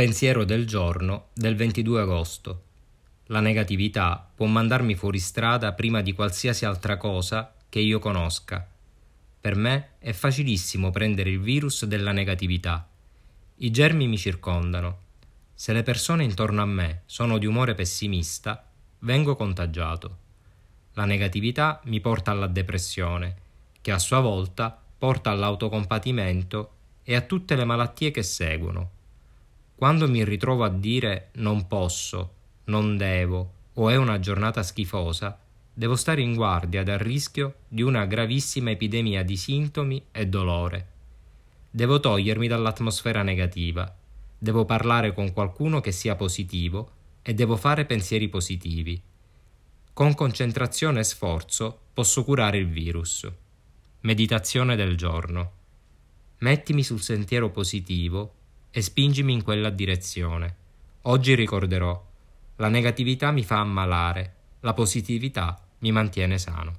Pensiero del giorno del 22 agosto. La negatività può mandarmi fuori strada prima di qualsiasi altra cosa che io conosca. Per me è facilissimo prendere il virus della negatività. I germi mi circondano. Se le persone intorno a me sono di umore pessimista, vengo contagiato. La negatività mi porta alla depressione, che a sua volta porta all'autocompatimento e a tutte le malattie che seguono. Quando mi ritrovo a dire non posso, non devo o è una giornata schifosa, devo stare in guardia dal rischio di una gravissima epidemia di sintomi e dolore. Devo togliermi dall'atmosfera negativa, devo parlare con qualcuno che sia positivo e devo fare pensieri positivi. Con concentrazione e sforzo posso curare il virus. Meditazione del giorno. Mettimi sul sentiero positivo e spingimi in quella direzione. Oggi ricorderò, la negatività mi fa ammalare, la positività mi mantiene sano.